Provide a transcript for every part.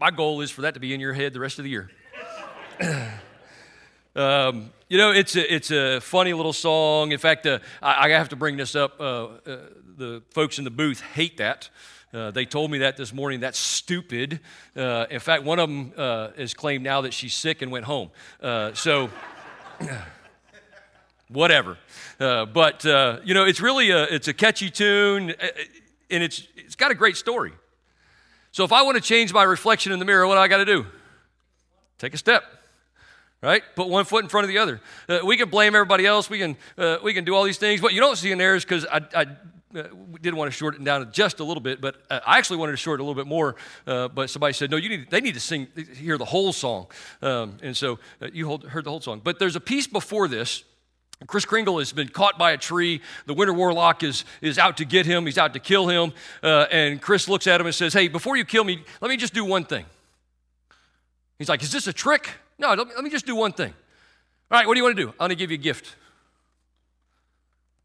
my goal is for that to be in your head the rest of the year. um, you know, it's a, it's a funny little song. In fact, uh, I, I, have to bring this up. Uh, uh, the folks in the booth hate that. Uh, they told me that this morning. That's stupid. Uh, in fact, one of them uh, has claimed now that she's sick and went home. so, whatever. but you know, it's really a it's a catchy tune, and it's it's got a great story. So if I want to change my reflection in the mirror, what do I got to do? Take a step, right? Put one foot in front of the other. Uh, we can blame everybody else. We can, uh, we can do all these things. What you don't see in there is because I, I uh, did want to shorten down just a little bit, but uh, I actually wanted to shorten a little bit more. Uh, but somebody said, no, you need, they need to sing, hear the whole song. Um, and so uh, you hold, heard the whole song. But there's a piece before this Kris Kringle has been caught by a tree. The Winter Warlock is, is out to get him, he's out to kill him. Uh, and Kris looks at him and says, Hey, before you kill me, let me just do one thing. He's like, Is this a trick? No, let me, let me just do one thing. All right, what do you want to do? I'm going to give you a gift.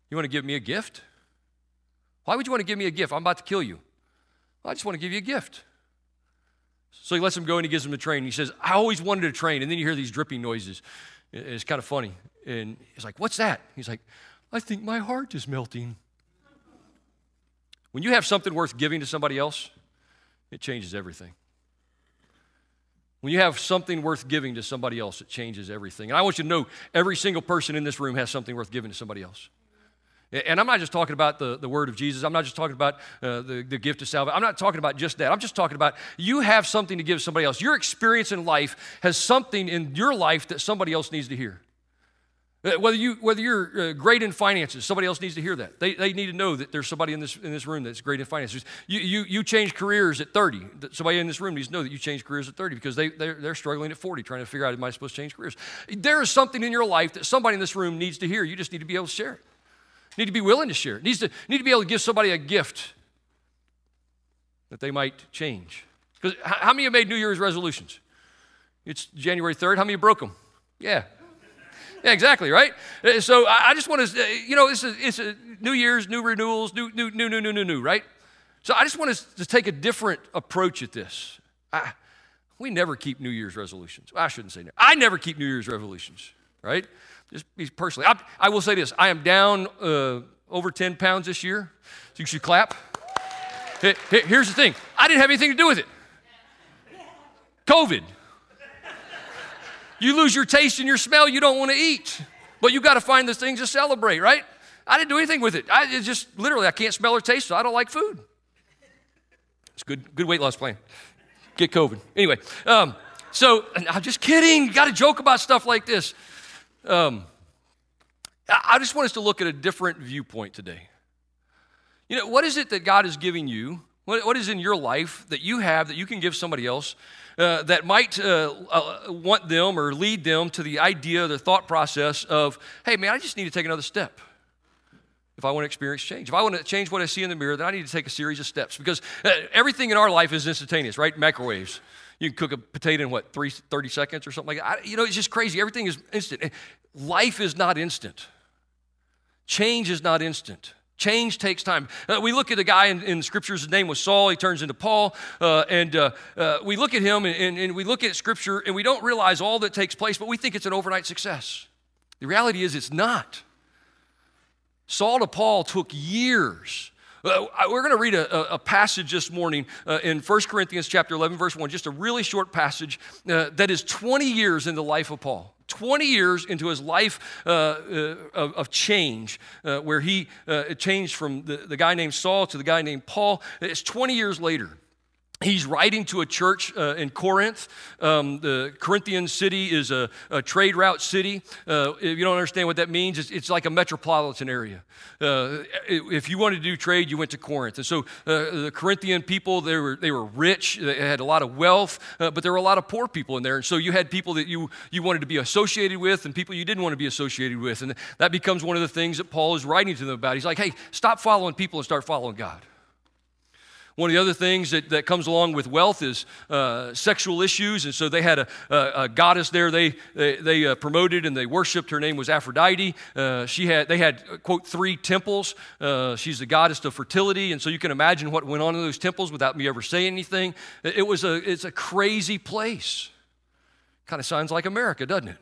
You want to give me a gift? Why would you want to give me a gift? I'm about to kill you. Well, I just want to give you a gift. So he lets him go and he gives him a train. He says, I always wanted a train. And then you hear these dripping noises. It's kind of funny. And he's like, What's that? He's like, I think my heart is melting. When you have something worth giving to somebody else, it changes everything. When you have something worth giving to somebody else, it changes everything. And I want you to know every single person in this room has something worth giving to somebody else. And I'm not just talking about the, the word of Jesus. I'm not just talking about uh, the, the gift of salvation. I'm not talking about just that. I'm just talking about you have something to give somebody else. Your experience in life has something in your life that somebody else needs to hear. Uh, whether, you, whether you're uh, great in finances, somebody else needs to hear that. They, they need to know that there's somebody in this, in this room that's great in finances. You, you, you change careers at 30. Somebody in this room needs to know that you changed careers at 30 because they, they're, they're struggling at 40 trying to figure out, am I supposed to change careers? There is something in your life that somebody in this room needs to hear. You just need to be able to share it. Need to be willing to share it. Needs to, need to be able to give somebody a gift that they might change. Because how many have made New Year's resolutions? It's January 3rd. How many broke them? Yeah, yeah, exactly, right? Uh, so I just want to, uh, you know, it's a, it's a New Year's, new renewals, new, new, new, new, new, new, new, right? So I just want us to take a different approach at this. I, we never keep New Year's resolutions. I shouldn't say never. I never keep New Year's resolutions, right? Just personally. I, I will say this I am down uh, over 10 pounds this year, so you should clap. Here's the thing I didn't have anything to do with it. COVID. You lose your taste and your smell, you don't want to eat. But you got to find those things to celebrate, right? I didn't do anything with it. I just literally I can't smell or taste, so I don't like food. It's good, good weight loss plan. Get COVID. Anyway, um, so I'm just kidding. You got to joke about stuff like this. Um, I just want us to look at a different viewpoint today. You know, what is it that God is giving you? What, what is in your life that you have that you can give somebody else uh, that might uh, uh, want them or lead them to the idea, the thought process of, hey, man, I just need to take another step if I want to experience change. If I want to change what I see in the mirror, then I need to take a series of steps because uh, everything in our life is instantaneous, right? Microwaves. You can cook a potato in what, three, 30 seconds or something like that? I, you know, it's just crazy. Everything is instant. Life is not instant, change is not instant. Change takes time. Uh, we look at a guy in, in scriptures, his name was Saul, he turns into Paul, uh, and uh, uh, we look at him and, and, and we look at scripture and we don't realize all that takes place, but we think it's an overnight success. The reality is, it's not. Saul to Paul took years. Uh, we're going to read a, a, passage this morning uh, in 1 Corinthians chapter 11, verse 1, just a really short passage that is 20 years in the life of Paul. 20 years into his life uh, uh, of, of, change, uh, where he changed from the, the guy named Saul to the guy named Paul. It's 20 years later. He's writing to a church uh, in Corinth. Um, the Corinthian city is a, a trade route city. Uh, if you don't understand what that means, it's, it's like a metropolitan area. Uh, if you wanted to do trade, you went to Corinth. And so uh, the Corinthian people, they were, they were rich, they had a lot of wealth, uh, but there were a lot of poor people in there. And so you had people that you, you wanted to be associated with and people you didn't want to be associated with. And that becomes one of the things that Paul is writing to them about. He's like, hey, stop following people and start following God. One of the other things that, that comes along with wealth is uh, sexual issues. And so they had a, a, a goddess there they, they, they uh, promoted and they worshiped. Her name was Aphrodite. Uh, she had, they had, quote, three temples. Uh, she's the goddess of fertility. And so you can imagine what went on in those temples without me ever saying anything. It was a, it's a crazy place. Kind of sounds like America, doesn't it?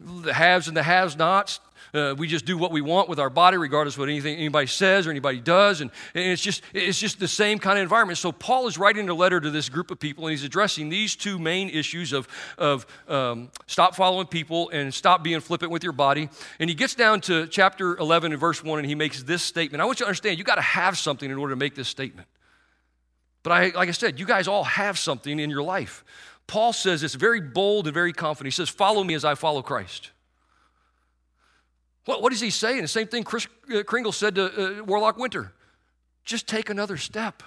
The haves and the has nots uh, we just do what we want with our body, regardless of what anything anybody says or anybody does. And, and it's, just, it's just the same kind of environment. So Paul is writing a letter to this group of people, and he's addressing these two main issues of, of um, stop following people and stop being flippant with your body. And he gets down to chapter 11 and verse 1, and he makes this statement. I want you to understand, you got to have something in order to make this statement. But I, like I said, you guys all have something in your life. Paul says it's very bold and very confident. He says, Follow me as I follow Christ. What, what is he saying? The same thing Kris uh, Kringle said to uh, Warlock Winter just take another step.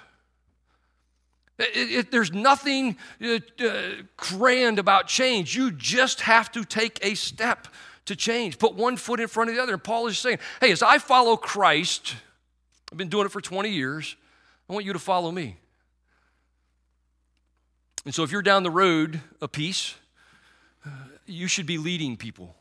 It, it, there's nothing uh, uh, grand about change. You just have to take a step to change. Put one foot in front of the other. And Paul is saying, hey, as I follow Christ, I've been doing it for 20 years, I want you to follow me. And so if you're down the road a piece, uh, you should be leading people.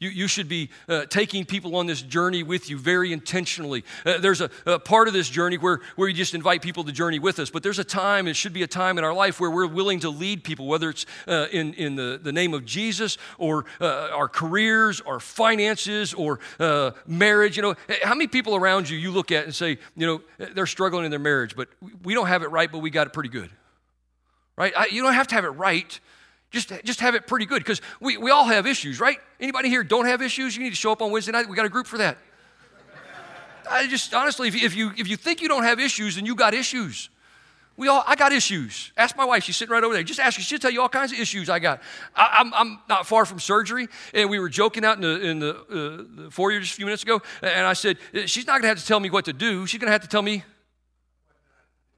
You, you should be uh, taking people on this journey with you very intentionally. Uh, there's a, a, part of this journey where, where you just invite people to journey with us, but there's a time, it should be a time in our life where we're willing to lead people, whether it's uh, in, in the, the name of Jesus or uh, our careers, our finances, or uh, marriage. You know, how many people around you you look at and say, you know, they're struggling in their marriage, but we don't have it right, but we got it pretty good. Right? I, you don't have to have it right. Just, just have it pretty good because we, we all have issues, right? Anybody here don't have issues? You need to show up on Wednesday night. We got a group for that. I just honestly, if you, if you if you think you don't have issues, then you got issues. We all, I got issues. Ask my wife; she's sitting right over there. Just ask her; she'll tell you all kinds of issues I got. I, am I'm, I'm not far from surgery, and we were joking out in the in the, uh, the foyer just a few minutes ago, and I said she's not going to have to tell me what to do. She's going to have to tell me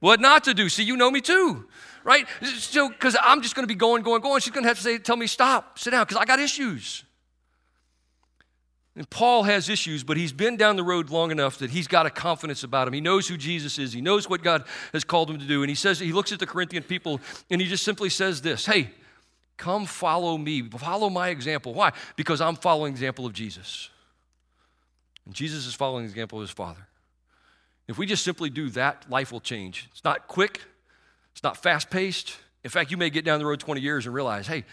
what not to do. See, you know me too right? So, because I'm just going to be going, going, going. She's going to have to say, tell me, stop, sit down, because I got issues. And Paul has issues, but he's been down the road long enough that he's got a confidence about him. He knows who Jesus is. He knows what God has called him to do. And he says, he looks at the Corinthian people and he just simply says this Hey, come follow me. Follow my example. Why? Because I'm following the example of Jesus. And Jesus is following the example of his Father. If we just simply do that, life will change. It's not quick, it's not fast paced. In fact, you may get down the road 20 years and realize, hey,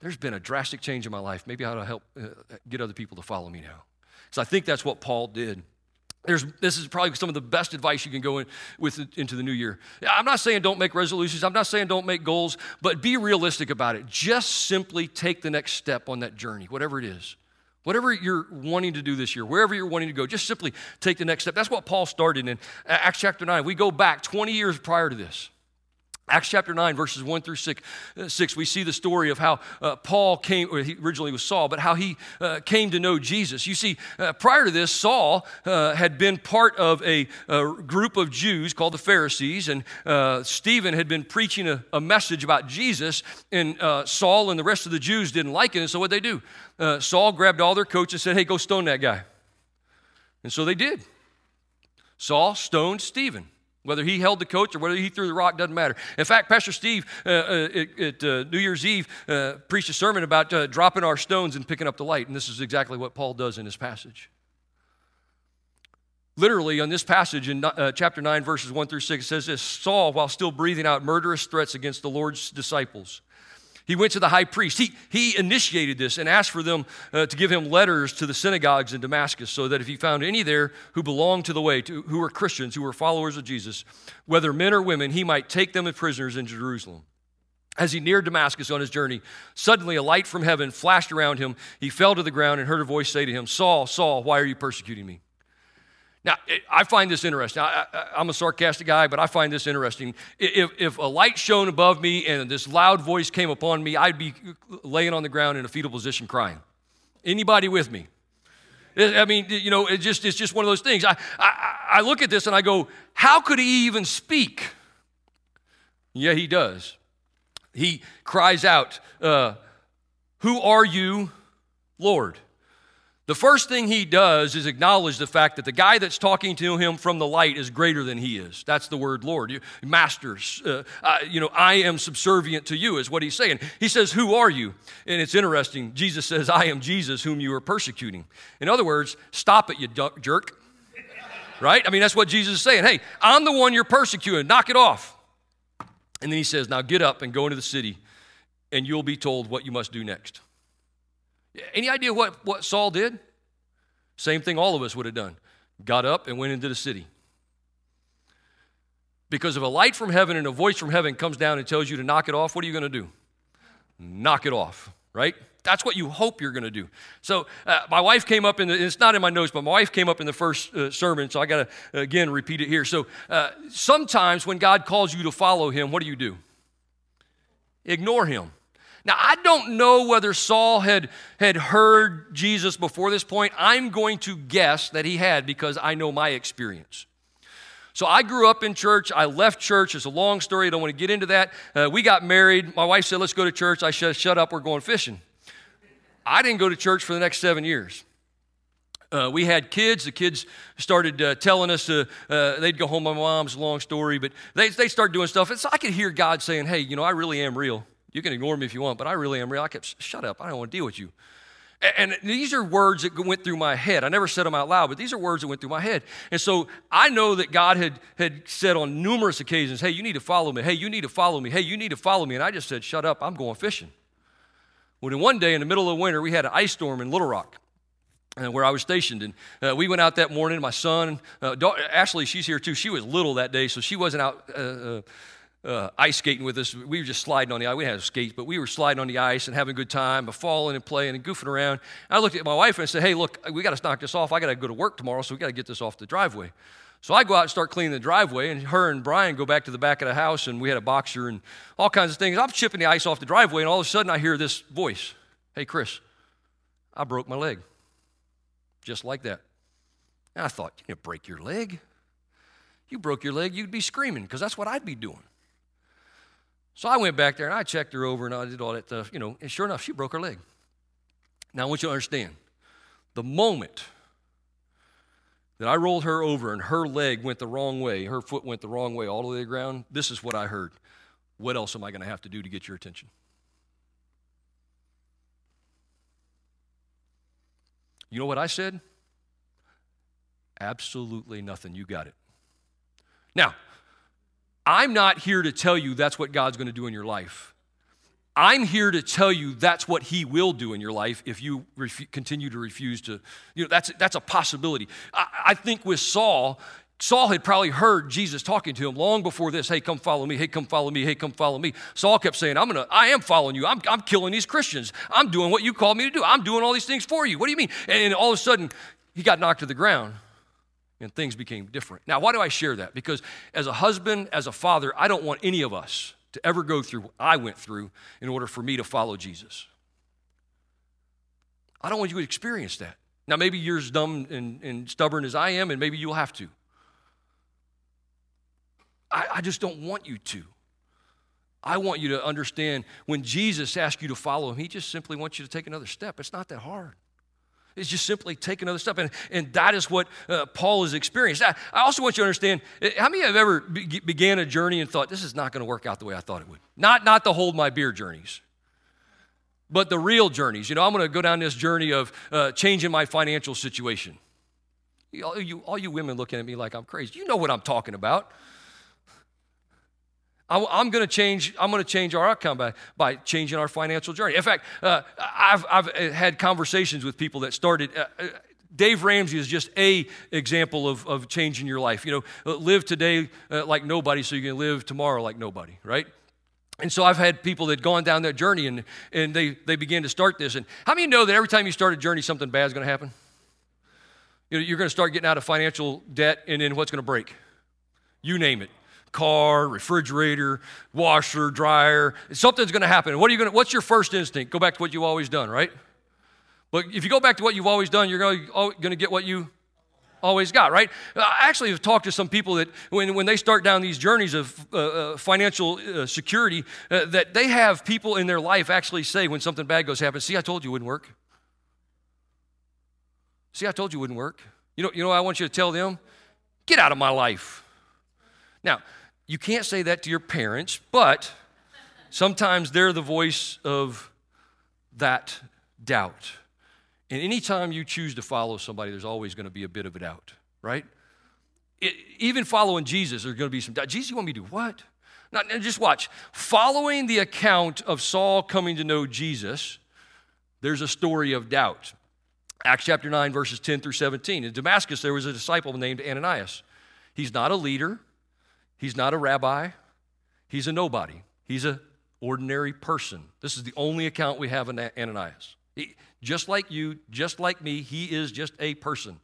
there's been a drastic change in my life. Maybe I ought to help uh, get other people to follow me now. So I think that's what Paul did. There's, this is probably some of the best advice you can go in with into the new year. I'm not saying don't make resolutions. I'm not saying don't make goals, but be realistic about it. Just simply take the next step on that journey, whatever it is. Whatever you're wanting to do this year, wherever you're wanting to go, just simply take the next step. That's what Paul started in Acts chapter 9. We go back 20 years prior to this. Acts chapter 9, verses 1 through 6, uh, 6 we see the story of how uh, Paul came, or he originally was Saul, but how he uh, came to know Jesus. You see, uh, prior to this, Saul uh, had been part of a, a, group of Jews called the Pharisees, and uh, Stephen had been preaching a, a, message about Jesus, and Saul and the rest of the Jews didn't like it, and so what they do? Saul grabbed all their coats and said, Hey, go stone that guy. And so they did. Saul stoned Stephen. Whether he held the coach or whether he threw the rock doesn't matter. In fact, Pastor Steve uh, uh, at, uh, New Year's Eve uh, preached a sermon about uh, dropping our stones and picking up the light, and this is exactly what Paul does in this passage. Literally, on this passage in uh, chapter 9, verses 1 through 6, it says this Saul, while still breathing out murderous threats against the Lord's disciples, he went to the high priest. He, he initiated this and asked for them uh, to give him letters to the synagogues in Damascus so that if he found any there who belonged to the way, to, who were Christians, who were followers of Jesus, whether men or women, he might take them as prisoners into Jerusalem. As he neared Damascus on his journey, suddenly a light from heaven flashed around him. He fell to the ground and heard a voice say to him, Saul, Saul, why are you persecuting me? Now, I find this interesting. I, am a sarcastic guy, but I find this interesting. If, if, a light shone above me and this loud voice came upon me, I'd be laying on the ground in a fetal position crying. Anybody with me? I mean, you know, it just, it's just one of those things. I, I, I look at this and I go, how could he even speak? Yeah, he does. He cries out, uh, Who are you, Lord? The first thing he does is acknowledge the fact that the guy that's talking to him from the light is greater than he is. That's the word Lord. Masters, uh, you know, I am subservient to you, is what he's saying. He says, Who are you? And it's interesting. Jesus says, I am Jesus, whom you are persecuting. In other words, stop it, you jerk. right? I mean, that's what Jesus is saying. Hey, I'm the one you're persecuting. Knock it off. And then he says, Now get up and go into the city, and you'll be told what you must do next. Any idea what, what Saul did? Same thing all of us would have done. Got up and went into the city. Because if a light from heaven and a voice from heaven comes down and tells you to knock it off, what are you going to do? Knock it off, right? That's what you hope you're going to do. So, uh, my wife came up in the, it's not in my notes, but my wife came up in the first uh, sermon, so I got to, again, repeat it here. So, uh, sometimes when God calls you to follow him, what do you do? Ignore him. Now, I don't know whether Saul had, had heard Jesus before this point. I'm going to guess that he had because I know my experience. So I grew up in church. I left church. It's a long story. I don't want to get into that. Uh, we got married. My wife said, let's go to church. I said, shut up. We're going fishing. I didn't go to church for the next seven years. Uh, we had kids. The kids started uh, telling us uh, they'd go home. My mom's long story, but they, they started doing stuff. And so I could hear God saying, Hey, you know, I really am real. You can ignore me if you want, but I really am real. I kept, shut up. I don't want to deal with you. And these are words that went through my head. I never said them out loud, but these are words that went through my head. And so I know that God had, had said on numerous occasions, hey, you need to follow me. Hey, you need to follow me. Hey, you need to follow me. And I just said, shut up, I'm going fishing. Well, then one day in the middle of winter, we had an ice storm in Little Rock. Uh, where I was stationed. And uh, we went out that morning. My son, uh, Ashley, she's here too. She was little that day, so she wasn't out uh, ice skating with us. We were just sliding on the ice. We have skates, but we were sliding on the ice and having a good time, falling and playing and goofing around. I looked at my wife and I said, Hey, look, we got to knock this off. I got to go to work tomorrow, so we got to get this off the driveway. So I go out and start cleaning the driveway, and her and Brian go back to the back of the house, and we had a boxer and all kinds of things. I'm chipping the ice off the driveway, and all of a sudden I hear this voice Hey, Chris, I broke my leg. Just like that. And I thought, You didn't break your leg. You broke your leg, you'd be screaming, because that's what I'd be doing. So I went back there and I checked her over and I did all that stuff, you know, and sure enough, she broke her leg. Now I want you to understand the moment that I rolled her over and her leg went the wrong way, her foot went the wrong way all the way to the ground, this is what I heard. What else am I going to have to do to get your attention? You know what I said? Absolutely nothing. You got it. Now, I'm not here to tell you that's what God's going to do in your life. I'm here to tell you that's what He will do in your life if you ref- continue to refuse to. You know, that's, that's a possibility. I, I think with Saul, Saul had probably heard Jesus talking to him long before this. Hey, come follow me. Hey, come follow me. Hey, come follow me. Saul kept saying, I'm gonna, I am following you. I'm, I'm killing these Christians. I'm doing what you called me to do. I'm doing all these things for you. What do you mean? And, and all of a sudden, he got knocked to the ground and things became different. Now, why do I share that? Because as a husband, as a father, I don't want any of us to ever go through what I went through in order for me to follow Jesus. I don't want you to experience that. Now, maybe you're as dumb and, and stubborn as I am, and maybe you'll have to. I, I just don't want you to. I want you to understand when Jesus asks you to follow him, he just simply wants you to take another step. It's not that hard. It's just simply take another step. And, and that is what uh, Paul has experienced. I, I, also want you to understand uh, how many have ever be, began a journey and thought, this is not going to work out the way I thought it would? Not, not the hold my beer journeys, but the real journeys. You know, I'm going to go down this journey of uh, changing my financial situation. All you, all you women looking at me like I'm crazy. You know what I'm talking about. I'm going to change. I'm going to change our outcome by, by changing our financial journey. In fact, uh, I've, I've uh, had conversations with people that started. Uh, uh, Dave Ramsey is just a example of, of changing your life. You know, uh, live today uh, like nobody, so you can live tomorrow like nobody. Right? And so I've had people that gone down that journey and, and they, they began to start this. And how many know that every time you start a journey, something bad is going to happen? You know, you're going to start getting out of financial debt, and then what's going to break? You name it car, refrigerator, washer, dryer. Something's going to happen. What are you going to, what's your first instinct? Go back to what you've always done, right? But if you go back to what you've always done, you're going to get what you always got, right? I actually have talked to some people that when, when they start down these journeys of uh, uh, financial uh, security, uh, that they have people in their life actually say when something bad goes happen, see, I told you it wouldn't work. See, I told you it wouldn't work. You know, you know I want you to tell them? Get out of my life. Now, you can't say that to your parents, but sometimes they're the voice of that doubt. And anytime you choose to follow somebody, there's always going to be a bit of a doubt, right? It, even following Jesus, there's going to be some doubt. Jesus, you want me to do what? Now, just watch. Following the account of Saul coming to know Jesus, there's a story of doubt. Acts chapter 9, verses 10 through 17. In Damascus, there was a disciple named Ananias. He's not a leader, he's not a rabbi, he's a nobody. He's an ordinary person. This is the only account we have in Ananias. He, just like you, just like me, he is just a person.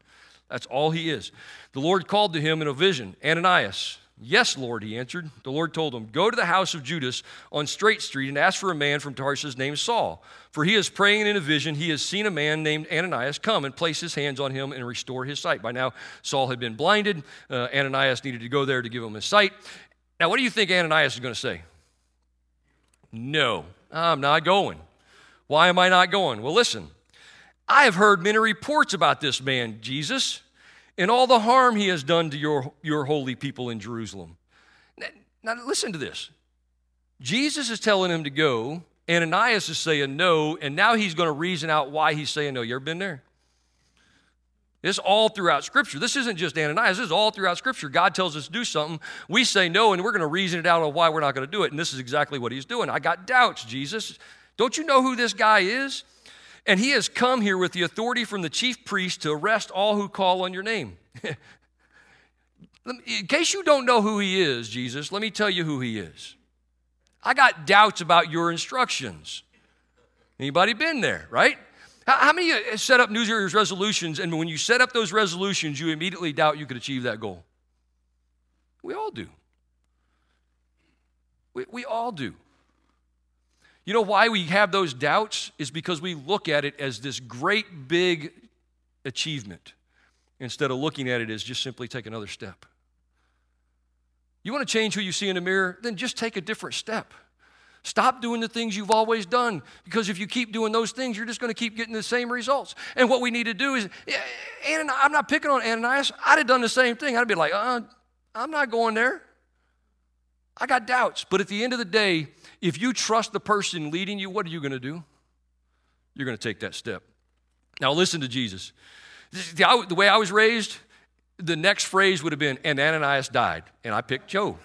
That's all he is. The Lord called to him in a vision Ananias. Yes, Lord, he answered. The Lord told him, Go to the house of Judas on Straight Street and ask for a man from Tarsus named Saul. For he is praying in a vision. He has seen a man named Ananias come and place his hands on him and restore his sight. By now, Saul had been blinded. Uh, Ananias needed to go there to give him his sight. Now, what do you think Ananias is going to say? No, I'm not going. Why am I not going? Well, listen, I have heard many reports about this man, Jesus and all the harm he has done to your, your holy people in Jerusalem. Now, now, listen to this. Jesus is telling him to go, Ananias is saying no, and now he's going to reason out why he's saying no. You ever been there? It's all throughout Scripture. This isn't just Ananias, this is all throughout Scripture. God tells us to do something. We say no, and we're going to reason it out on why we're not going to do it. And this is exactly what he's doing. I got doubts, Jesus. Don't you know who this guy is? And he has come here with the authority from the chief priest to arrest all who call on your name. In case you don't know who he is, Jesus, let me tell you who he is. I got doubts about your instructions. Anybody been there, right? How, many set up New Year's resolutions, and when you set up those resolutions, you immediately doubt you could achieve that goal? We all do. We, we all do. You know why we have those doubts? Is because we look at it as this great big achievement instead of looking at it as just simply take another step. You want to change who you see in the mirror? Then just take a different step. Stop doing the things you've always done because if you keep doing those things, you're just going to keep getting the same results. And what we need to do is, and I'm not picking on Ananias. I'd have done the same thing. I'd be like, uh, I'm not going there. I got doubts. But at the end of the day, if you trust the person leading you, what are you going to do? You're going to take that step. Now, listen to Jesus. The way I was raised, the next phrase would have been, and Ananias died. And I picked Joe.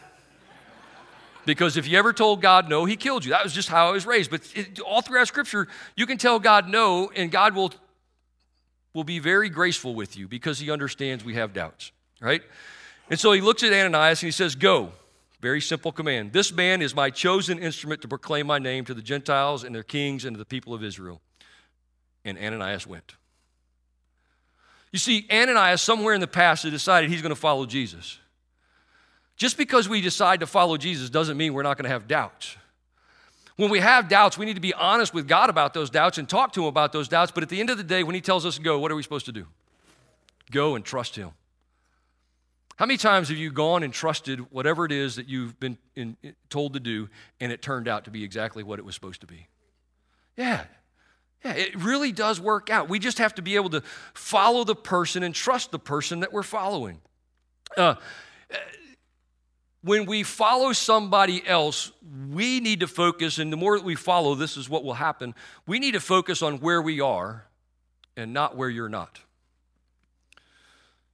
Because if you ever told God no, he killed you. That was just how I was raised. But it, all throughout Scripture, you can tell God no, and God will, will be very graceful with you because he understands we have doubts, right? And so he looks at Ananias and he says, Go. Very simple command. This man is my chosen instrument to proclaim my name to the Gentiles and their kings and to the people of Israel. And Ananias went. You see, Ananias, somewhere in the past, had decided he's going to follow Jesus. Just because we decide to follow Jesus doesn't mean we're not going to have doubts. When we have doubts, we need to be honest with God about those doubts and talk to Him about those doubts. But at the end of the day, when He tells us to go, what are we supposed to do? Go and trust Him. How many times have you gone and trusted whatever it is that you've been in, told to do and it turned out to be exactly what it was supposed to be? Yeah. Yeah, it really does work out. We just have to be able to follow the person and trust the person that we're following. Uh, when we follow somebody else, we need to focus, and the more that we follow, this is what will happen. We need to focus on where we are and not where you're not.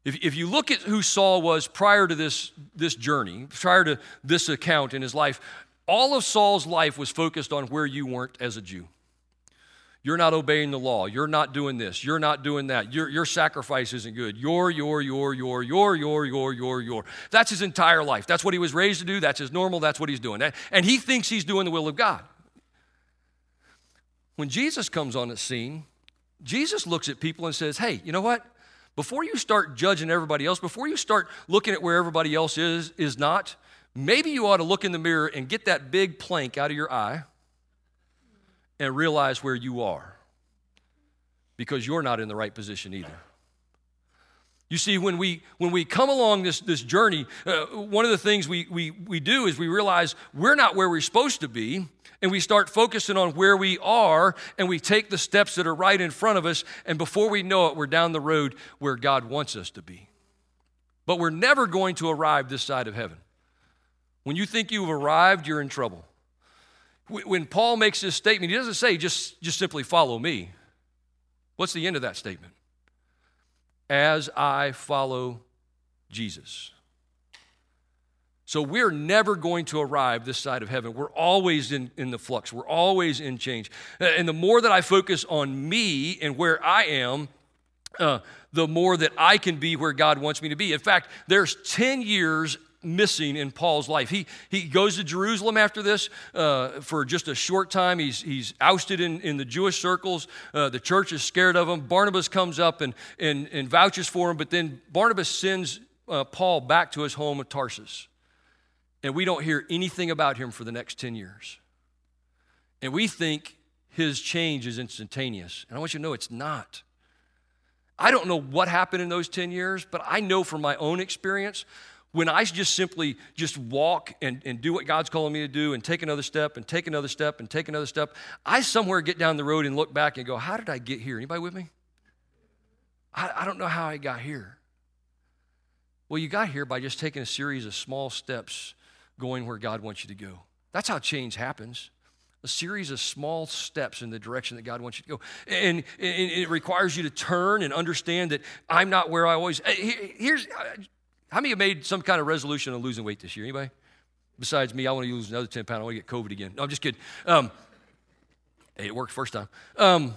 If, if you look at who Saul was prior to this, this journey, prior to this account in his life, all of Saul's life was focused on where you weren't as a Jew. You're not obeying the law. You're not doing this. You're not doing that. Your, your sacrifice isn't good. Your, your, your, your, your, your, your, your, your. That's his entire life. That's what he was raised to do. That's his normal. That's what he's doing. And he thinks he's doing the will of God. When Jesus comes on the scene, Jesus looks at people and says, Hey, you know what? Before you start judging everybody else, before you start looking at where everybody else is, is not, maybe you ought to look in the mirror and get that big plank out of your eye and realize where you are because you're not in the right position either. You see, when we, when we come along this, this journey, uh, one of the things we, we, we do is we realize we're not where we're supposed to be, and we start focusing on where we are, and we take the steps that are right in front of us, and before we know it, we're down the road where God wants us to be. But we're never going to arrive this side of heaven. When you think you've arrived, you're in trouble. When Paul makes this statement, he doesn't say just, just simply follow me. What's the end of that statement? As I follow Jesus. So we're never going to arrive this side of heaven. We're always in, in the flux, we're always in change. And the more that I focus on me and where I am, uh, the more that I can be where God wants me to be. In fact, there's 10 years missing in Paul's life. He, he goes to Jerusalem after this uh, for just a short time. He's, he's ousted in, in the Jewish circles. Uh, the church is scared of him. Barnabas comes up and, and, and vouches for him, but then Barnabas sends uh, Paul back to his home of Tarsus. And we don't hear anything about him for the next 10 years. And we think his change is instantaneous. And I want you to know it's not. I don't know what happened in those 10 years, but I know from my own experience when I just simply just walk and, and do what God's calling me to do and take another step and take another step and take another step, I somewhere get down the road and look back and go, how did I get here? Anybody with me? I, I don't know how I got here. Well, you got here by just taking a series of small steps going where God wants you to go. That's how change happens. A series of small steps in the direction that God wants you to go. And, and it requires you to turn and understand that I'm not where I always. Here's how many have made some kind of resolution on losing weight this year? Anybody? Besides me, I want to lose another 10 pounds. I want to get COVID again. No, I'm just kidding. Um, hey, it worked first time. Um,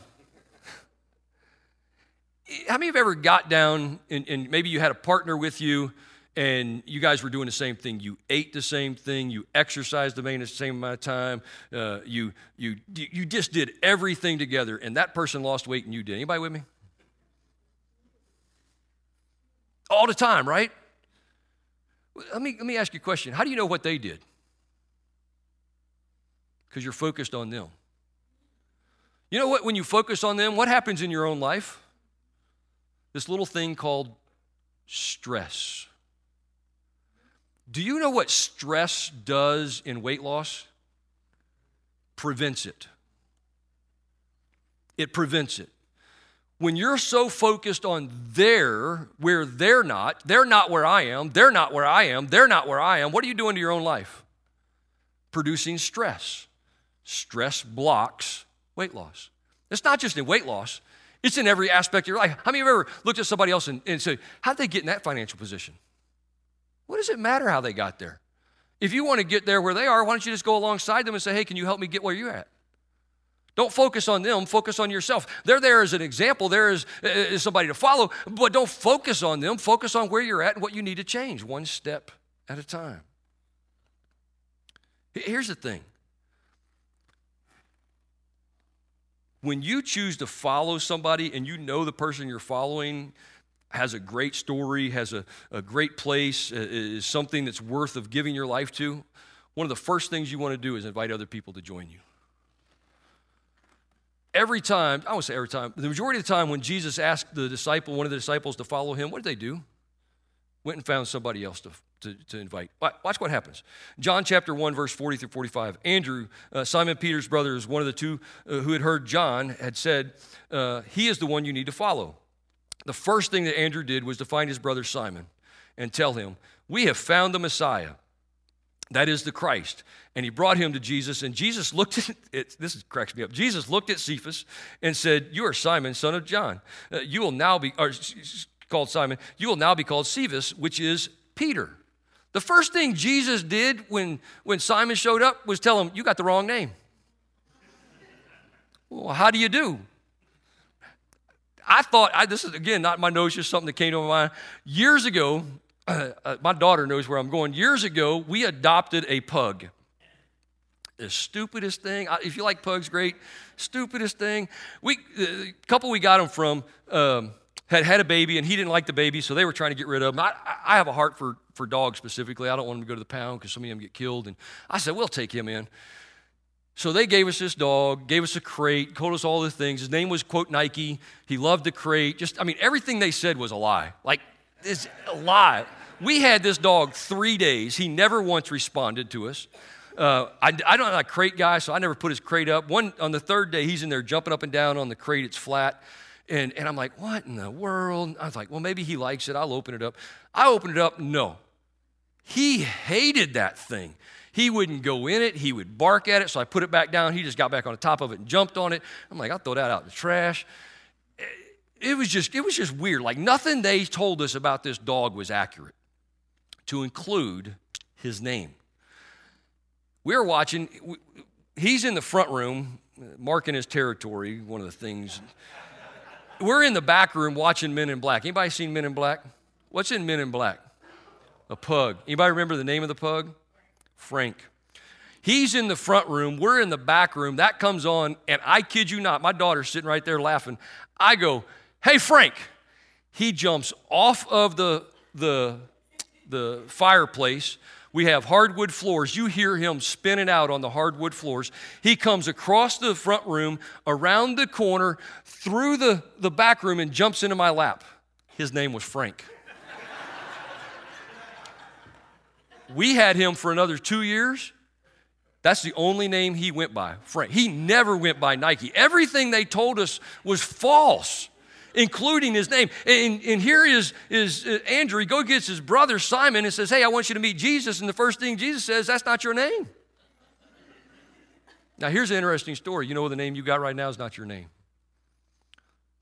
how many have ever got down and, and maybe you had a partner with you and you guys were doing the same thing. You ate the same thing. You exercised the same amount of time. Uh, you, you, you just did everything together, and that person lost weight and you did. Anybody with me? All the time, right? Let me, let me ask you a question. How do you know what they did? Because you're focused on them. You know what? When you focus on them, what happens in your own life? This little thing called stress. Do you know what stress does in weight loss? Prevents it. It prevents it when you're so focused on there where they're not, they're not where I am, they're not where I am, they're not where I am, what are you doing to your own life? Producing stress. Stress blocks weight loss. It's not just in weight loss, it's in every aspect of your life. How many of you ever looked at somebody else and, and said, How'd they get in that financial position? What does it matter how they got there? If you want to get there where they are, why don't you just go alongside them and say, Hey, can you help me get where you're at? Don't focus on them, focus on yourself. They're there as an example, there is, uh, uh, is somebody to follow, but don't focus on them. Focus on where you're at and what you need to change, one step at a time. Here's the thing when you choose to follow somebody and you know the person you're following has a great story, has a, a great place, uh, is something that's worth of giving your life to, one of the first things you want to do is invite other people to join you every time, I won't say every time, the majority of the time when Jesus asked the disciple, one of the disciples to follow him, what did they do? Went and found somebody else to, to, to invite. Watch what happens. John chapter 1, verse 40 through 45. Andrew, uh, Simon Peter's brother, is one of the two uh, who had heard John, had said, uh, He is the one you need to follow. The first thing that Andrew did was to find his brother Simon and tell him, We have found the Messiah. That is the Christ. And he brought him to Jesus, and Jesus looked at it. This cracks me up. Jesus looked at Cephas and said, You are Simon, son of John. Uh, you will now be, or called Simon, you will now be called Cephas, which is Peter. The first thing Jesus did when, when Simon showed up was tell him, You got the wrong name. well, how do you do? I thought, I, this is again not my notion, something that came to my mind. Years ago, uh, my daughter knows where I'm going. Years ago, we adopted a pug. The stupidest thing. If you like pugs, great. Stupidest thing. We, the couple we got him from um, had had a baby, and he didn't like the baby, so they were trying to get rid of him. I, I have a heart for, for dogs specifically. I don't want them to go to the pound because some of them get killed. And I said, we'll take him in. So they gave us this dog, gave us a crate, told us all the things. His name was, quote, Nike. He loved the crate. Just, I mean, everything they said was a lie. Like, It's a lie. We had this dog three days. He never once responded to us. Uh, I, I don't know a crate guy, so I never put his crate up. One on the third day, he's in there jumping up and down on the crate. It's flat, and and I'm like, what in the world? I was like, well, maybe he likes it. I'll open it up. I opened it up. No, he hated that thing. He wouldn't go in it. He would bark at it. So I put it back down. He just got back on the top of it and jumped on it. I'm like, I'll throw that out in the trash. It was just, it was just weird. Like nothing they told us about this dog was accurate, to include his name. we are watching, he's in the front room, marking his territory, one of the things. We're in the back room watching Men in Black. Anybody seen Men in Black? What's in Men in Black? A pug. Anybody remember the name of the pug? Frank. He's in the front room, we're in the back room. That comes on, and I kid you not, my daughter's sitting right there laughing. I go, Hey, Frank. He jumps off of the, the, the fireplace. We have hardwood floors. You hear him spinning out on the hardwood floors. He comes across the front room, around the corner, through the, the back room, and jumps into my lap. His name was Frank. We had him for another two years. That's the only name he went by, Frank. He never went by Nike. Everything they told us was false, including his name. And, and here is, is uh, Andrew. He go gets his brother Simon and says, Hey, I want you to meet Jesus. And the first thing Jesus says, That's not your name. Now, here's an interesting story. You know the name you got right now is not your name.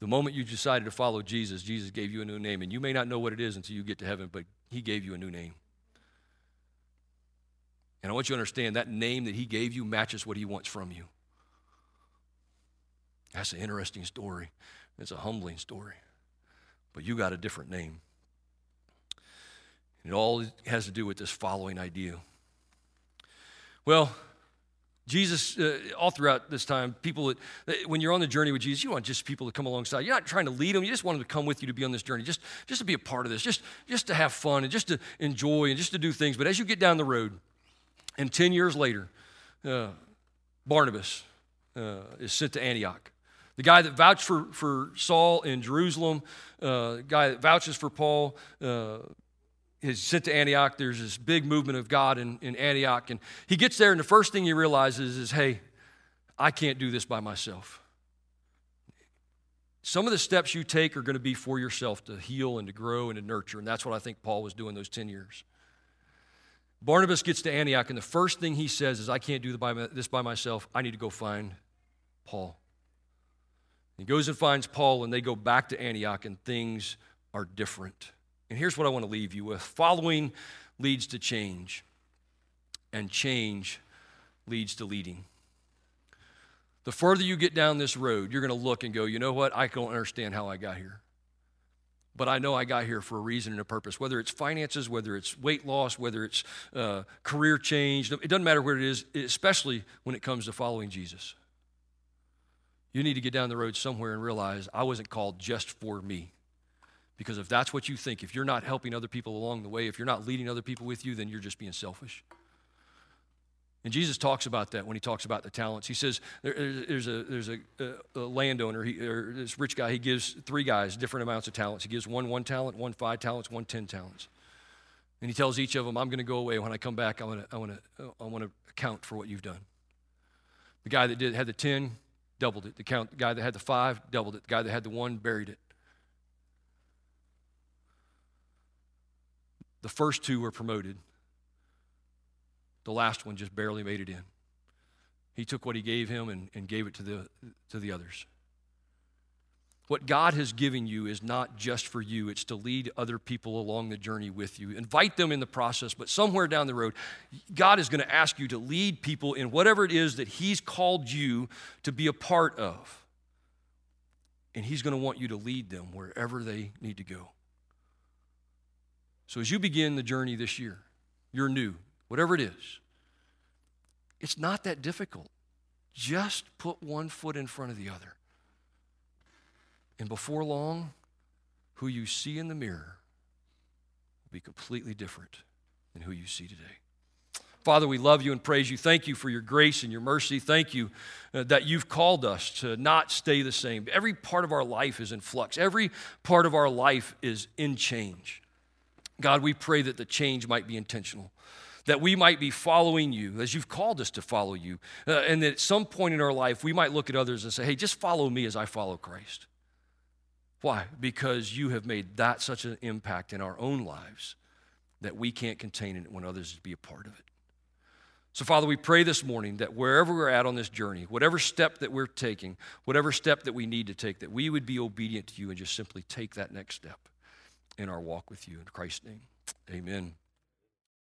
The moment you decided to follow Jesus, Jesus gave you a new name. And you may not know what it is until you get to heaven, but he gave you a new name. And I want you to understand that name that he gave you matches what he wants from you. That's an interesting story. It's a humbling story. But you got a different name. It all has to do with this following idea. Well, Jesus, uh, all throughout this time, people, that, when you're on the journey with Jesus, you want just people to come alongside. You're not trying to lead them. You just want them to come with you to be on this journey, just, just to be a part of this, just, just to have fun and just to enjoy and just to do things. But as you get down the road, and 10 years later, uh, Barnabas uh, is sent to Antioch. The guy that vouched for, for Saul in Jerusalem, uh, guy that vouches for Paul, uh, is sent to Antioch. There's this big movement of God in, in Antioch. And he gets there, and the first thing he realizes is, hey, I can't do this by myself. Some of the steps you take are going to be for yourself to heal and to grow and to nurture. And that's what I think Paul was doing those 10 years. Barnabas gets to Antioch, and the first thing he says is, I can't do this by myself. I need to go find Paul. He goes and finds Paul, and they go back to Antioch, and things are different. And here's what I want to leave you with following leads to change, and change leads to leading. The further you get down this road, you're going to look and go, you know what? I don't understand how I got here but I know I got here for a reason and a purpose. Whether it's finances, whether it's weight loss, whether it's uh, career change, it doesn't matter what it is, especially when it comes to following Jesus. You need to get down the road somewhere and realize I wasn't called just for me. Because if that's what you think, if you're not helping other people along the way, if you're not leading other people with you, then you're just being selfish. And Jesus talks about that when he talks about the talents. He says there's a, there's a, a landowner, he, or this rich guy, he gives three guys different amounts of talents. He gives one one talent, one five talents, one ten talents. And he tells each of them, I'm going to go away. When I come back, I want to I want to I want to account for what you've done. The guy that did had the 10 doubled it. The, count, the guy that had the 5 doubled it. The guy that had the 1 buried it. The first two were promoted. The last one just barely made it in. He took what he gave him and, and gave it to the, to the others. What God has given you is not just for you, it's to lead other people along the journey with you. Invite them in the process, but somewhere down the road, God is going to ask you to lead people in whatever it is that He's called you to be a part of. And He's going to want you to lead them wherever they need to go. So as you begin the journey this year, you're new, whatever it is. It's not that difficult. Just put one foot in front of the other. And before long, who you see in the mirror will be completely different than who you see today. Father, we love you and praise you. Thank you for your grace and your mercy. Thank you uh, that you've called us to not stay the same. Every part of our life is in flux, every part of our life is in change. God, we pray that the change might be intentional, that we might be following you as you've called us to follow you, uh, and that at some point in our life we might look at others and say, hey, just follow me as I follow Christ. Why? Because you have made that such an impact in our own lives that we can't contain it when others be a part of it. So, Father, we pray this morning that wherever we're at on this journey, whatever step that we're taking, whatever step that we need to take, that we would be obedient to you and just simply take that next step in our walk with you. In Christ's name, amen.